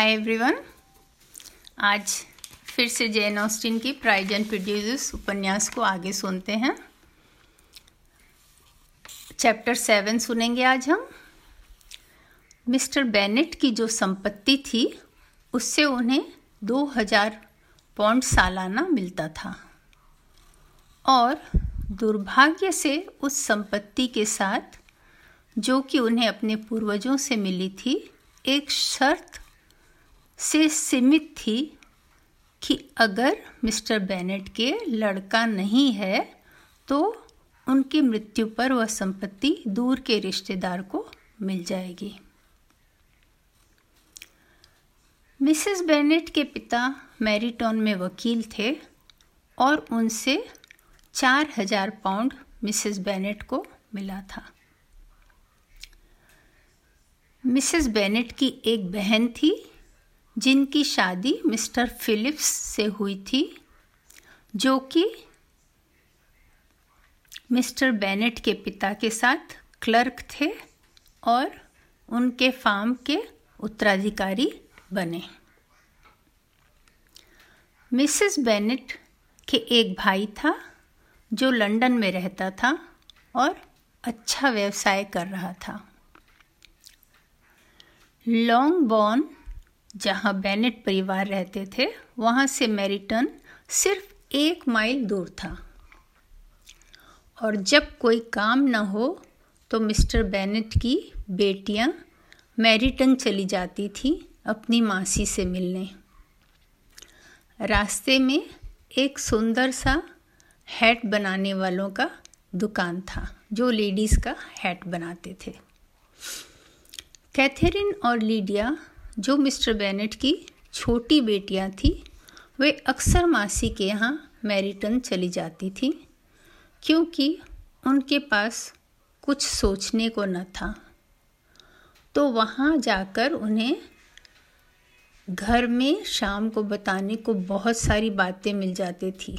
Hi everyone आज फिर से जैन ऑस्टिन की प्राइज एंड प्रोड्यूसर्स उपन्यास को आगे सुनते हैं। चैप्टर सेवन सुनेंगे आज हम। मिस्टर बेनेट की जो संपत्ति थी, उससे उन्हें दो हज़ार पौंड सालाना मिलता था। और दुर्भाग्य से उस संपत्ति के साथ, जो कि उन्हें अपने पूर्वजों से मिली थी, एक शर्त से सीमित थी कि अगर मिस्टर बेनेट के लड़का नहीं है तो उनकी मृत्यु पर वह संपत्ति दूर के रिश्तेदार को मिल जाएगी। मिसेस बेनेट के पिता मैरीटॉन में वकील थे और उनसे चार हज़ार पाउंड मिसेस बेनेट को मिला था। मिसेस बेनेट की एक बहन थी जिनकी शादी मिस्टर फिलिप्स से हुई थी, जो कि मिस्टर बेनेट के पिता के साथ क्लर्क थे और उनके फार्म के उत्तराधिकारी बने। मिसेस बेनेट के एक भाई था, जो लंदन में रहता था और अच्छा व्यवसाय कर रहा था। लॉन्ग बॉर्न जहाँ बेनेट परिवार रहते थे, वहाँ से मैरिटन सिर्फ़ एक माइल दूर था। और जब कोई काम न हो तो मिस्टर बेनेट की बेटियाँ मैरिटन चली जाती थी अपनी मासी से मिलने। रास्ते में एक सुंदर सा हैट बनाने वालों का दुकान था, जो लेडीज़ का हैट बनाते थे। कैथरीन और लीडिया जो मिस्टर बेनेट की छोटी बेटियाँ थी, वे अक्सर मासी के यहाँ मैरिटन चली जाती थी, क्योंकि उनके पास कुछ सोचने को न था। तो वहाँ जाकर उन्हें घर में शाम को बताने को बहुत सारी बातें मिल जाती थी।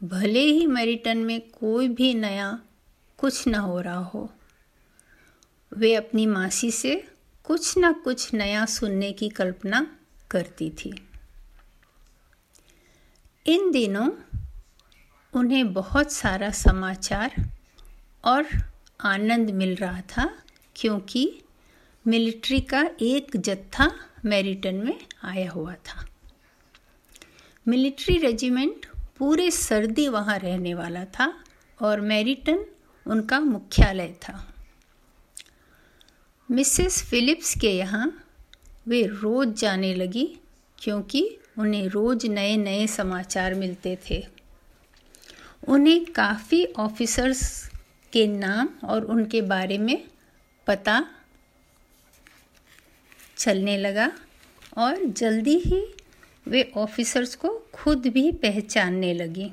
भले ही मैरिटन में कोई भी नया कुछ न हो रहा हो, वे अपनी मासी से कुछ ना कुछ नया सुनने की कल्पना करती थी। इन दिनों उन्हें बहुत सारा समाचार और आनंद मिल रहा था, क्योंकि मिलिट्री का एक जत्था मैरिटन में आया हुआ था। मिलिट्री रेजिमेंट पूरे सर्दी वहाँ रहने वाला था और मैरिटन उनका मुख्यालय था। मिसेस फिलिप्स के यहाँ वे रोज़ जाने लगी क्योंकि उन्हें रोज़ नए नए समाचार मिलते थे। उन्हें काफ़ी ऑफिसर्स के नाम और उनके बारे में पता चलने लगा और जल्दी ही वे ऑफिसर्स को खुद भी पहचानने लगी।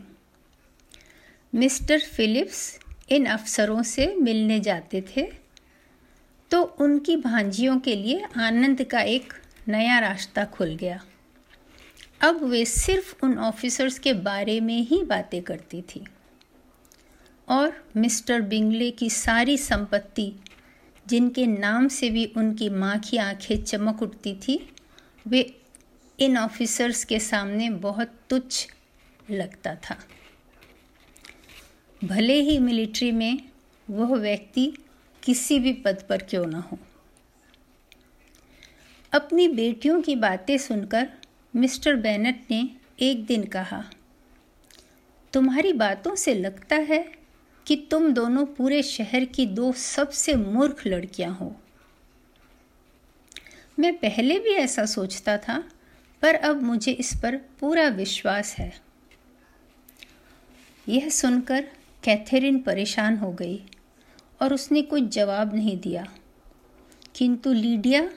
मिस्टर फिलिप्स इन अफसरों से मिलने जाते थे तो उनकी भांजियों के लिए आनंद का एक नया रास्ता खुल गया। अब वे सिर्फ़ उन ऑफिसर्स के बारे में ही बातें करती थी। और मिस्टर बिंगले की सारी संपत्ति, जिनके नाम से भी उनकी माँ की आँखें चमक उठती थी, वे इन ऑफिसर्स के सामने बहुत तुच्छ लगता था। भले ही मिलिट्री में वह व्यक्ति किसी भी पद पर क्यों ना हो। अपनी बेटियों की बातें सुनकर मिस्टर बेनेट ने एक दिन कहा, तुम्हारी बातों से लगता है कि तुम दोनों पूरे शहर की दो सबसे मूर्ख लड़कियाँ हो? मैं पहले भी ऐसा सोचता था, पर अब मुझे इस पर पूरा विश्वास है। यह सुनकर कैथरीन परेशान हो गई। और उसने कोई जवाब नहीं दिया। किंतु लीडिया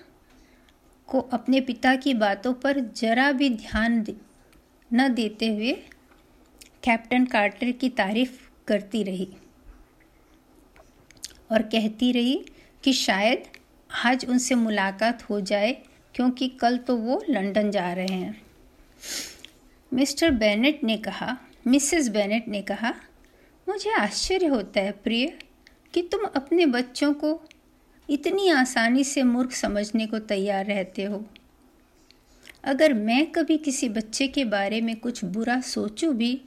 को अपने पिता की बातों पर जरा भी ध्यान न देते हुए कैप्टन कार्टर की तारीफ़ करती रही और कहती रही कि शायद आज उनसे मुलाकात हो जाए, क्योंकि कल तो वो लंदन जा रहे हैं। मिस्टर बेनेट ने कहा, मिसेस बेनेट ने कहा, मुझे आश्चर्य होता है प्रिय कि तुम अपने बच्चों को इतनी आसानी से मूर्ख समझने को तैयार रहते हो। अगर मैं कभी किसी बच्चे के बारे में कुछ बुरा सोचूं भी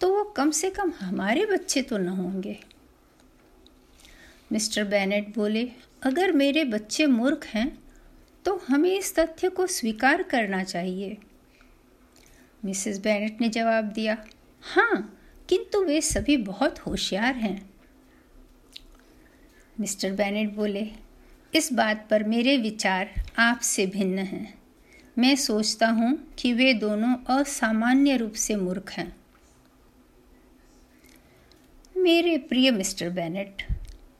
तो वो कम से कम हमारे बच्चे तो न होंगे। मिस्टर बेनेट बोले, अगर मेरे बच्चे मूर्ख हैं तो हमें इस तथ्य को स्वीकार करना चाहिए। मिसेस बेनेट ने जवाब दिया हाँ किंतु वे सभी बहुत होशियार हैं। मिस्टर बेनेट बोले, इस बात पर मेरे विचार आपसे भिन्न हैं। मैं सोचता हूँ कि वे दोनों असामान्य रूप से मूर्ख हैं। मेरे प्रिय मिस्टर बेनेट,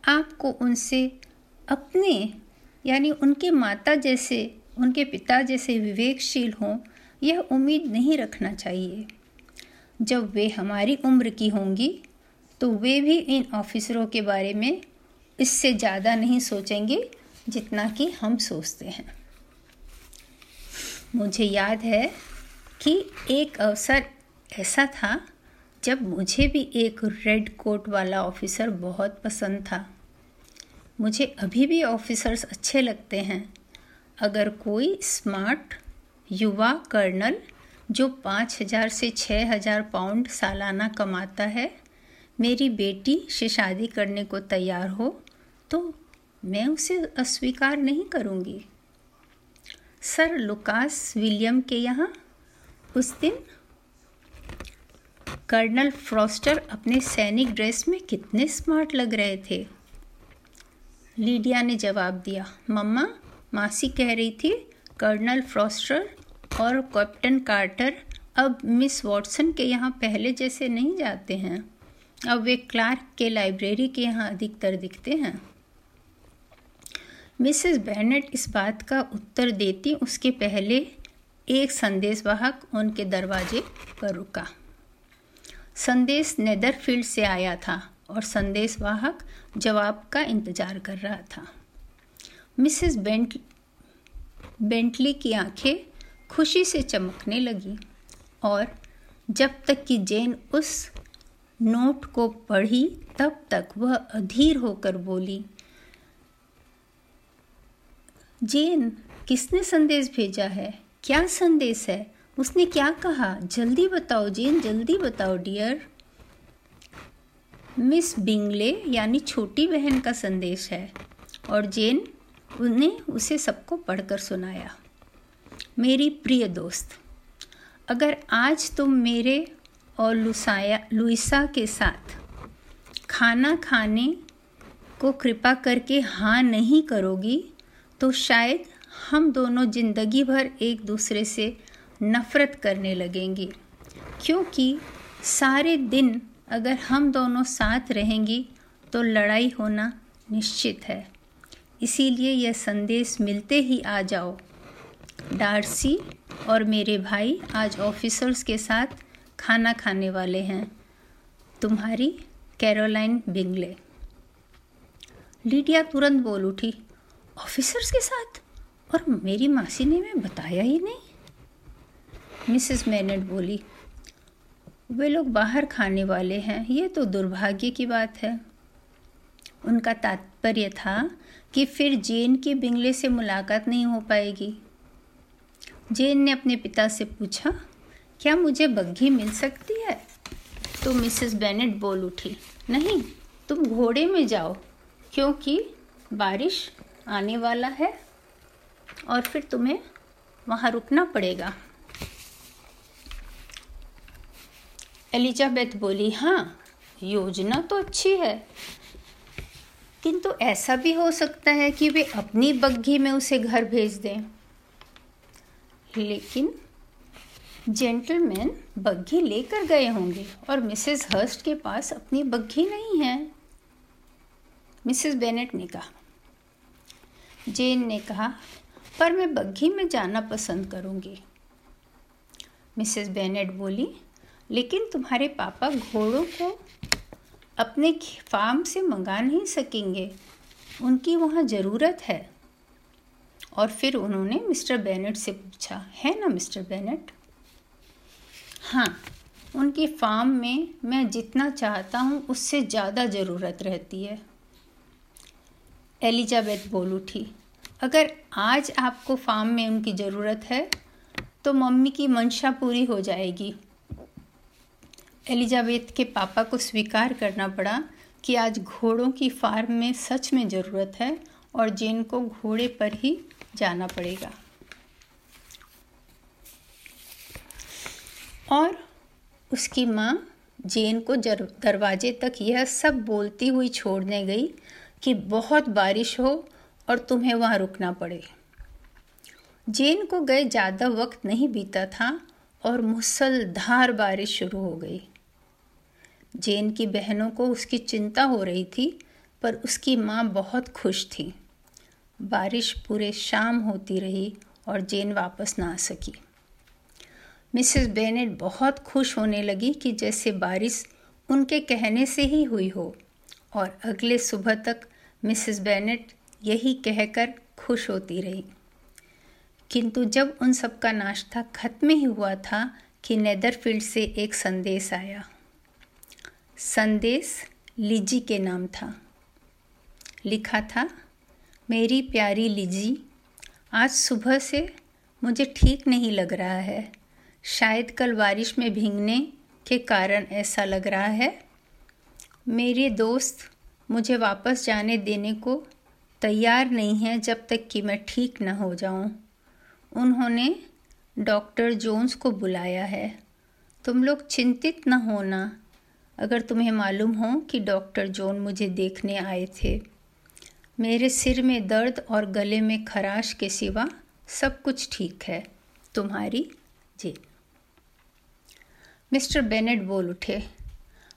आपको उनसे अपने, यानी उनके माता जैसे, उनके पिता जैसे विवेकशील हों, यह उम्मीद नहीं रखना चाहिए। जब वे हमारी उम्र की होंगी तो वे भी इन ऑफिसरों के बारे में इससे ज़्यादा नहीं सोचेंगे जितना कि हम सोचते हैं। मुझे याद है कि एक अवसर ऐसा था जब मुझे भी एक रेड कोट वाला ऑफिसर बहुत पसंद था। मुझे अभी भी ऑफिसर्स अच्छे लगते हैं। अगर कोई स्मार्ट युवा कर्नल जो पाँच हज़ार से छः हज़ार पाउंड सालाना कमाता है, मेरी बेटी से शादी करने को तैयार हो तो मैं उसे अस्वीकार नहीं करूँगी। सर लुकास विलियम के यहाँ उस दिन कर्नल फ्रॉस्टर अपने सैनिक ड्रेस में कितने स्मार्ट लग रहे थे। लीडिया ने जवाब दिया, मम्मा, मासी कह रही थी, कर्नल फ्रॉस्टर और कैप्टन कार्टर अब मिस वॉटसन के यहाँ पहले जैसे नहीं जाते हैं। अब वे क्लार्क के लाइब्रेरी के यहाँ अधिकतर दिखते हैं। मिसेस बैनेट इस बात का उत्तर देती उसके पहले एक संदेशवाहक उनके दरवाजे पर रुका। संदेश नेदरफील्ड से आया था और संदेशवाहक जवाब का इंतज़ार कर रहा था। मिसेस बेंट, बेंटली की आँखें खुशी से चमकने लगी और जब तक कि जेन उस नोट को पढ़ी तब तक वह अधीर होकर बोली जेन, किसने संदेश भेजा है? क्या संदेश है? उसने क्या कहा? जल्दी बताओ जेन, जल्दी बताओ, डियर। मिस बिंगले यानी छोटी बहन का संदेश है। और जेन, उन्हें उसे सबको पढ़कर सुनाया। मेरी प्रिय दोस्त, अगर आज तुम मेरे और लुसाया, लुइसा के साथ खाना खाने को कृपा करके हाँ नहीं करोगी तो शायद हम दोनों ज़िंदगी भर एक दूसरे से नफ़रत करने लगेंगे। क्योंकि सारे दिन अगर हम दोनों साथ रहेंगी तो लड़ाई होना निश्चित है। इसीलिए यह संदेश मिलते ही आ जाओ। डार्सी और मेरे भाई आज ऑफिसर्स के साथ खाना खाने वाले हैं। तुम्हारी कैरोलाइन बिंगले। लीडिया तुरंत बोल उठी ऑफिसर्स के साथ? और मेरी मासी ने मैं बताया ही नहीं। मिसेस मैनेट बोली, वे लोग बाहर खाने वाले हैं, ये तो दुर्भाग्य की बात है। उनका तात्पर्य था कि फिर जेन की बिंगले से मुलाकात नहीं हो पाएगी। जेन ने अपने पिता से पूछा, क्या मुझे बग्घी मिल सकती है? तो मिसेस बेनेट बोल उठी, नहीं, तुम घोड़े में जाओ, क्योंकि बारिश आने वाला है और फिर तुम्हें वहाँ रुकना पड़ेगा। एलिजाबेथ बोली हाँ योजना तो अच्छी है, किंतु ऐसा भी हो सकता है कि वे अपनी बग्घी में उसे घर भेज दें। लेकिन जेंटलमैन बग्घी लेकर गए होंगे और मिसेस हर्स्ट के पास अपनी बग्घी नहीं है। मिसेस बेनेट ने कहा जेन ने कहा, पर मैं बग्घी में जाना पसंद करूँगी। मिसेस बेनेट बोली, लेकिन तुम्हारे पापा घोड़ों को अपने फार्म से मंगा नहीं सकेंगे। उनकी वहाँ ज़रूरत है। और फिर उन्होंने मिस्टर बेनेट से पूछा, है ना मिस्टर बेनेट हाँ उनकी फार्म में मैं जितना चाहता हूँ उससे ज़्यादा ज़रूरत रहती है। एलिजाबेथ बोल उठी। अगर आज आपको फार्म में उनकी ज़रूरत है तो मम्मी की मंशा पूरी हो जाएगी। एलिजाबेथ के पापा को स्वीकार करना पड़ा कि आज घोड़ों की फार्म में सच में ज़रूरत है और जेन को घोड़े पर ही जाना पड़ेगा। और उसकी माँ जेन को दरवाजे तक यह सब बोलती हुई छोड़ने गई कि बहुत बारिश हो और तुम्हें वहाँ रुकना पड़े। जेन को गए ज़्यादा वक्त नहीं बीता था और मुसलधार बारिश शुरू हो गई। जेन की बहनों को उसकी चिंता हो रही थी, पर उसकी माँ बहुत खुश थी। बारिश पूरे शाम होती रही और जेन वापस ना आ सकी। मिसेस बेनेट बहुत खुश होने लगी कि जैसे बारिश उनके कहने से ही हुई हो और अगले सुबह तक मिसेस बेनेट यही कहकर खुश होती रही। किंतु जब उन सबका नाश्ता खत्म ही हुआ था कि नेदरफील्ड से एक संदेश आया। संदेश लिजी के नाम था। लिखा था, मेरी प्यारी लिजी, आज सुबह से मुझे ठीक नहीं लग रहा है। शायद कल बारिश में भीगने के कारण ऐसा लग रहा है। मेरे दोस्त मुझे वापस जाने देने को तैयार नहीं है जब तक कि मैं ठीक न हो जाऊँ। उन्होंने डॉक्टर जोन्स को बुलाया है। तुम लोग चिंतित न होना। अगर तुम्हें मालूम हो कि डॉक्टर जोन मुझे देखने आए थे। मेरे सिर में दर्द और गले में खराश के सिवा सब कुछ ठीक है। तुम्हारी जी मिस्टर बेनेट बोल उठे।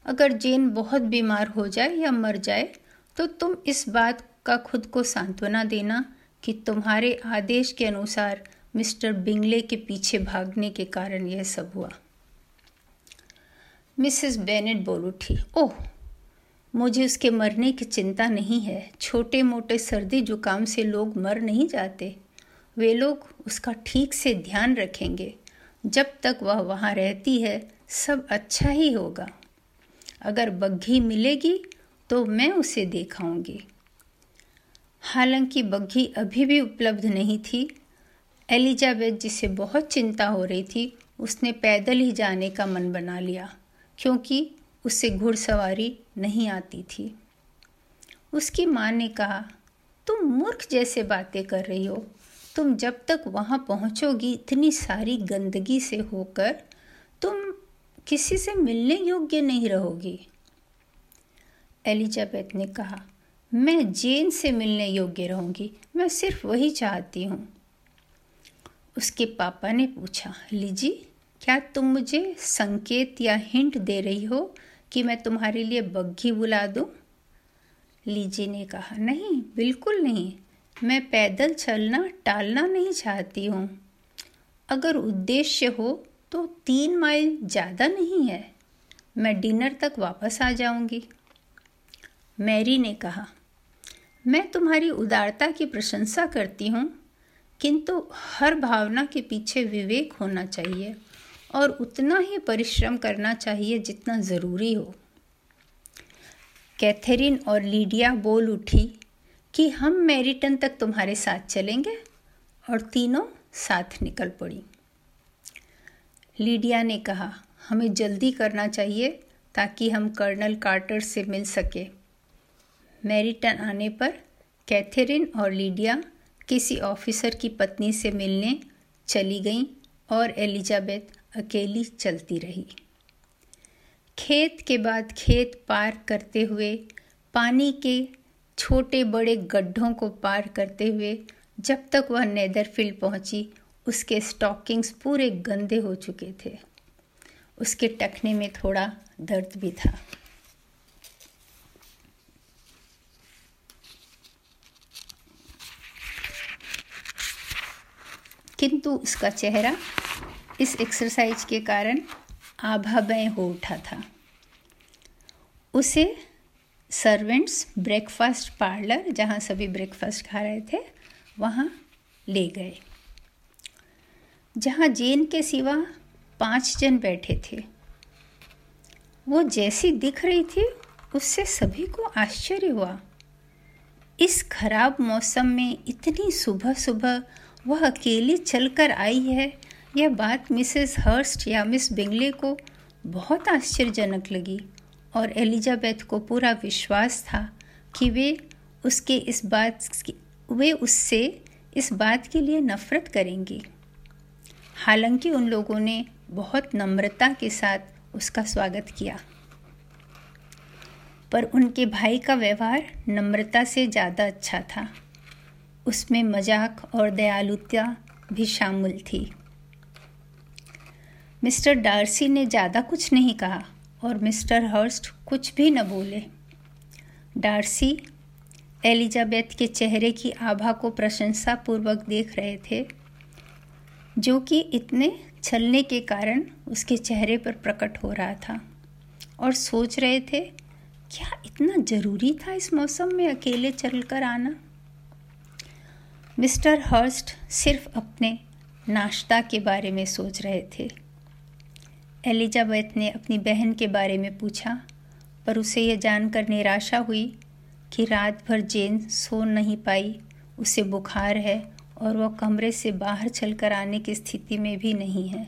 अगर जेन बहुत बीमार हो जाए या मर जाए तो तुम इस बात का खुद को सांत्वना देना कि तुम्हारे आदेश के अनुसार मिस्टर बिंगले के पीछे भागने के कारण यह सब हुआ। मिसेस बेनेट बोल उठी, ओह, मुझे उसके मरने की चिंता नहीं है। छोटे मोटे सर्दी जुकाम से लोग मर नहीं जाते। वे लोग उसका ठीक से ध्यान रखेंगे। जब तक वह वहाँ रहती है, सब अच्छा ही होगा। अगर बग्घी मिलेगी तो मैं उसे दिखाऊँगी। हालाँकि बग्घी अभी भी उपलब्ध नहीं थी, एलिजाबेथ जिसे बहुत चिंता हो रही थी, उसने पैदल ही जाने का मन बना लिया, क्योंकि उसे घुड़सवारी नहीं आती थी। उसकी माँ ने कहा, तुम मूर्ख जैसे बातें कर रही हो। तुम जब तक वहाँ पहुँचोगी, इतनी सारी गंदगी से होकर तुम किसी से मिलने योग्य नहीं रहोगी। एलिजाबेथ ने कहा, मैं जेन से मिलने योग्य रहूँगी, मैं सिर्फ़ वही चाहती हूँ। उसके पापा ने पूछा, लीजी, क्या तुम मुझे संकेत या हिंट दे रही हो कि मैं तुम्हारे लिए बग्घी बुला दूँ? लीजी ने कहा, नहीं, बिल्कुल नहीं। मैं पैदल चलना, टालना नहीं चाहती हूँ। अगर उद्देश्य हो तो तीन माइल ज़्यादा नहीं है। मैं डिनर तक वापस आ जाऊँगी। मैरी ने कहा, मैं तुम्हारी उदारता की प्रशंसा करती हूँ, किंतु हर भावना के पीछे विवेक होना चाहिए और उतना ही परिश्रम करना चाहिए जितना ज़रूरी हो। कैथरीन और लीडिया बोल उठी कि, हम मैरिटन तक तुम्हारे साथ चलेंगे? और तीनों साथ निकल पड़ी। लीडिया ने कहा, हमें जल्दी करना चाहिए ताकि हम कर्नल कार्टर से मिल सके। मैरिटन आने पर कैथरीन और लीडिया किसी ऑफिसर की पत्नी से मिलने चली गईं और एलिजाबेथ अकेली चलती रही। खेत के बाद खेत पार करते हुए, पानी के छोटे बड़े गड्ढों को पार करते हुए जब तक वह नेदरफील्ड पहुँची उसके स्टॉकिंग्स पूरे गंदे हो चुके थे। उसके टखने में थोड़ा दर्द भी था। किंतु उसका चेहरा इस एक्सरसाइज के कारण आभामय हो उठा था। उसे सर्वेंट्स ब्रेकफास्ट पार्लर जहाँ सभी ब्रेकफास्ट खा रहे थे, वहाँ ले गए। जहाँ जेन के सिवा पाँच जन बैठे थे। वो जैसी दिख रही थी, उससे सभी को आश्चर्य हुआ। इस खराब मौसम में इतनी सुबह सुबह वह अकेली चलकर आई है, यह बात मिसेस हर्स्ट या मिस बिंगले को बहुत आश्चर्यजनक लगी और एलिजाबेथ को पूरा विश्वास था कि वे उसके इस बात वे उससे इस बात के लिए नफरत करेंगी। हालाँकि उन लोगों ने बहुत नम्रता के साथ उसका स्वागत किया। पर उनके भाई का व्यवहार नम्रता से ज़्यादा अच्छा था। उसमें मज़ाक और दयालुता भी शामिल थी। मिस्टर डार्सी ने ज़्यादा कुछ नहीं कहा और मिस्टर हर्स्ट कुछ भी न बोले। डार्सी एलिजाबेथ के चेहरे की आभा को प्रशंसापूर्वक देख रहे थे। जो कि इतने छलने के कारण उसके चेहरे पर प्रकट हो रहा था। और सोच रहे थे, क्या इतना ज़रूरी था इस मौसम में अकेले चलकर आना? मिस्टर हर्स्ट सिर्फ़ अपने नाश्ता के बारे में सोच रहे थे। एलिजाबेथ ने अपनी बहन के बारे में पूछा, पर उसे यह जानकर निराशा हुई कि रात भर जेन सो नहीं पाई, उसे बुखार है और वह कमरे से बाहर चलकर आने की स्थिति में भी नहीं है।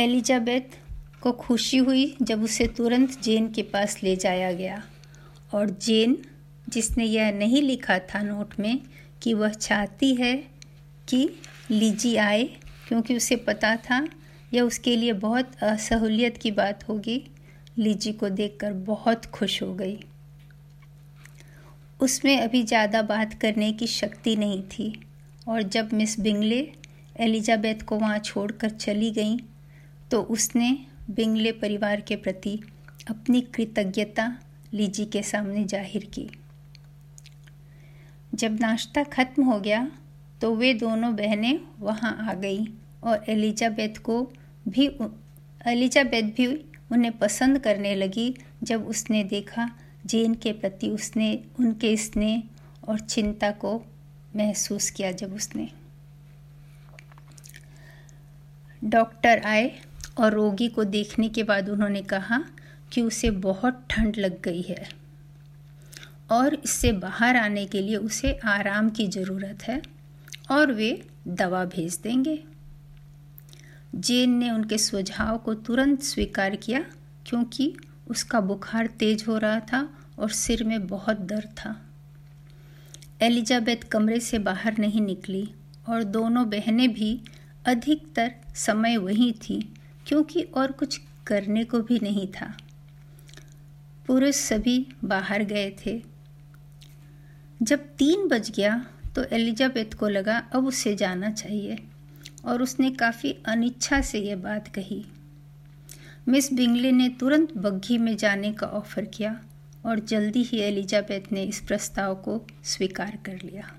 एलिजाबेथ को खुशी हुई जब उसे तुरंत जेन के पास ले जाया गया और जेन, जिसने यह नहीं लिखा था नोट में कि वह चाहती है कि लीजी आए, क्योंकि उसे पता था यह उसके लिए बहुत असहूलियत की बात होगी, लीजी को देखकर बहुत खुश हो गई। उसमें अभी ज़्यादा बात करने की शक्ति नहीं थी। और जब मिस बिंगले एलिजाबेथ को वहाँ छोड़कर चली गई तो उसने बिंगले परिवार के प्रति अपनी कृतज्ञता लीजी के सामने ज़ाहिर की। जब नाश्ता खत्म हो गया तो वे दोनों बहनें वहाँ आ गईं और एलिजाबेथ को भी एलिजाबेथ भी उन्हें पसंद करने लगी जब उसने देखा जेन के प्रति उसने, उनके स्नेह और चिंता को महसूस किया जब उसने। डॉक्टर आए और रोगी को देखने के बाद उन्होंने कहा कि उसे बहुत ठंड लग गई है और इससे बाहर आने के लिए उसे आराम की ज़रूरत है और वे दवा भेज देंगे। जेन ने उनके सुझाव को तुरंत स्वीकार किया क्योंकि उसका बुखार तेज हो रहा था और सिर में बहुत दर्द था। एलिजाबेथ कमरे से बाहर नहीं निकली और दोनों बहनें भी अधिकतर समय वहीं थीं, क्योंकि और कुछ करने को भी नहीं था। पुरुष सभी बाहर गए थे। जब तीन बज गया तो एलिजाबेथ को लगा, अब उसे जाना चाहिए। और उसने काफ़ी अनिच्छा से यह बात कही। मिस बिंगले ने तुरंत बग्घी में जाने का ऑफ़र किया और जल्दी ही एलिजाबेथ ने इस प्रस्ताव को स्वीकार कर लिया।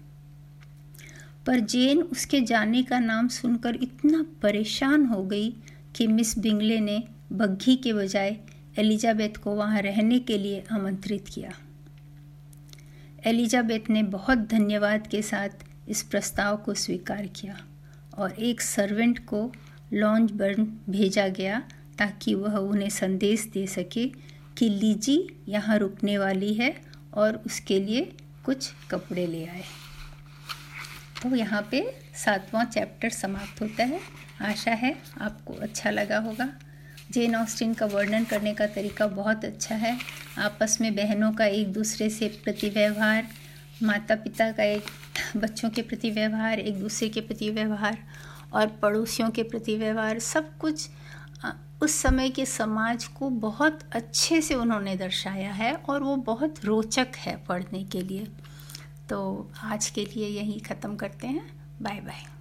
पर जेन उसके जाने का नाम सुनकर इतना परेशान हो गई कि मिस बिंगले ने बग्घी के बजाय एलिजाबेथ को वहाँ रहने के लिए आमंत्रित किया। एलिजाबेथ ने बहुत धन्यवाद के साथ इस प्रस्ताव को स्वीकार किया और एक सर्वेंट को लॉन्च बर्न भेजा गया ताकि वह उन्हें संदेश दे सके कि लीजी यहाँ रुकने वाली है और उसके लिए कुछ कपड़े ले आए। तो यहाँ पे सातवां चैप्टर समाप्त होता है। आशा है आपको अच्छा लगा होगा। जेन ऑस्टिन का वर्णन करने का तरीका बहुत अच्छा है। आपस में बहनों का एक दूसरे से प्रति व्यवहार माता पिता का एक, बच्चों के प्रति व्यवहार एक दूसरे के प्रति व्यवहार और पड़ोसियों के प्रति व्यवहार सब कुछ उस समय के समाज को बहुत अच्छे से उन्होंने दर्शाया है और वो बहुत रोचक है पढ़ने के लिए। तो आज के लिए यही ख़त्म करते हैं। Bye bye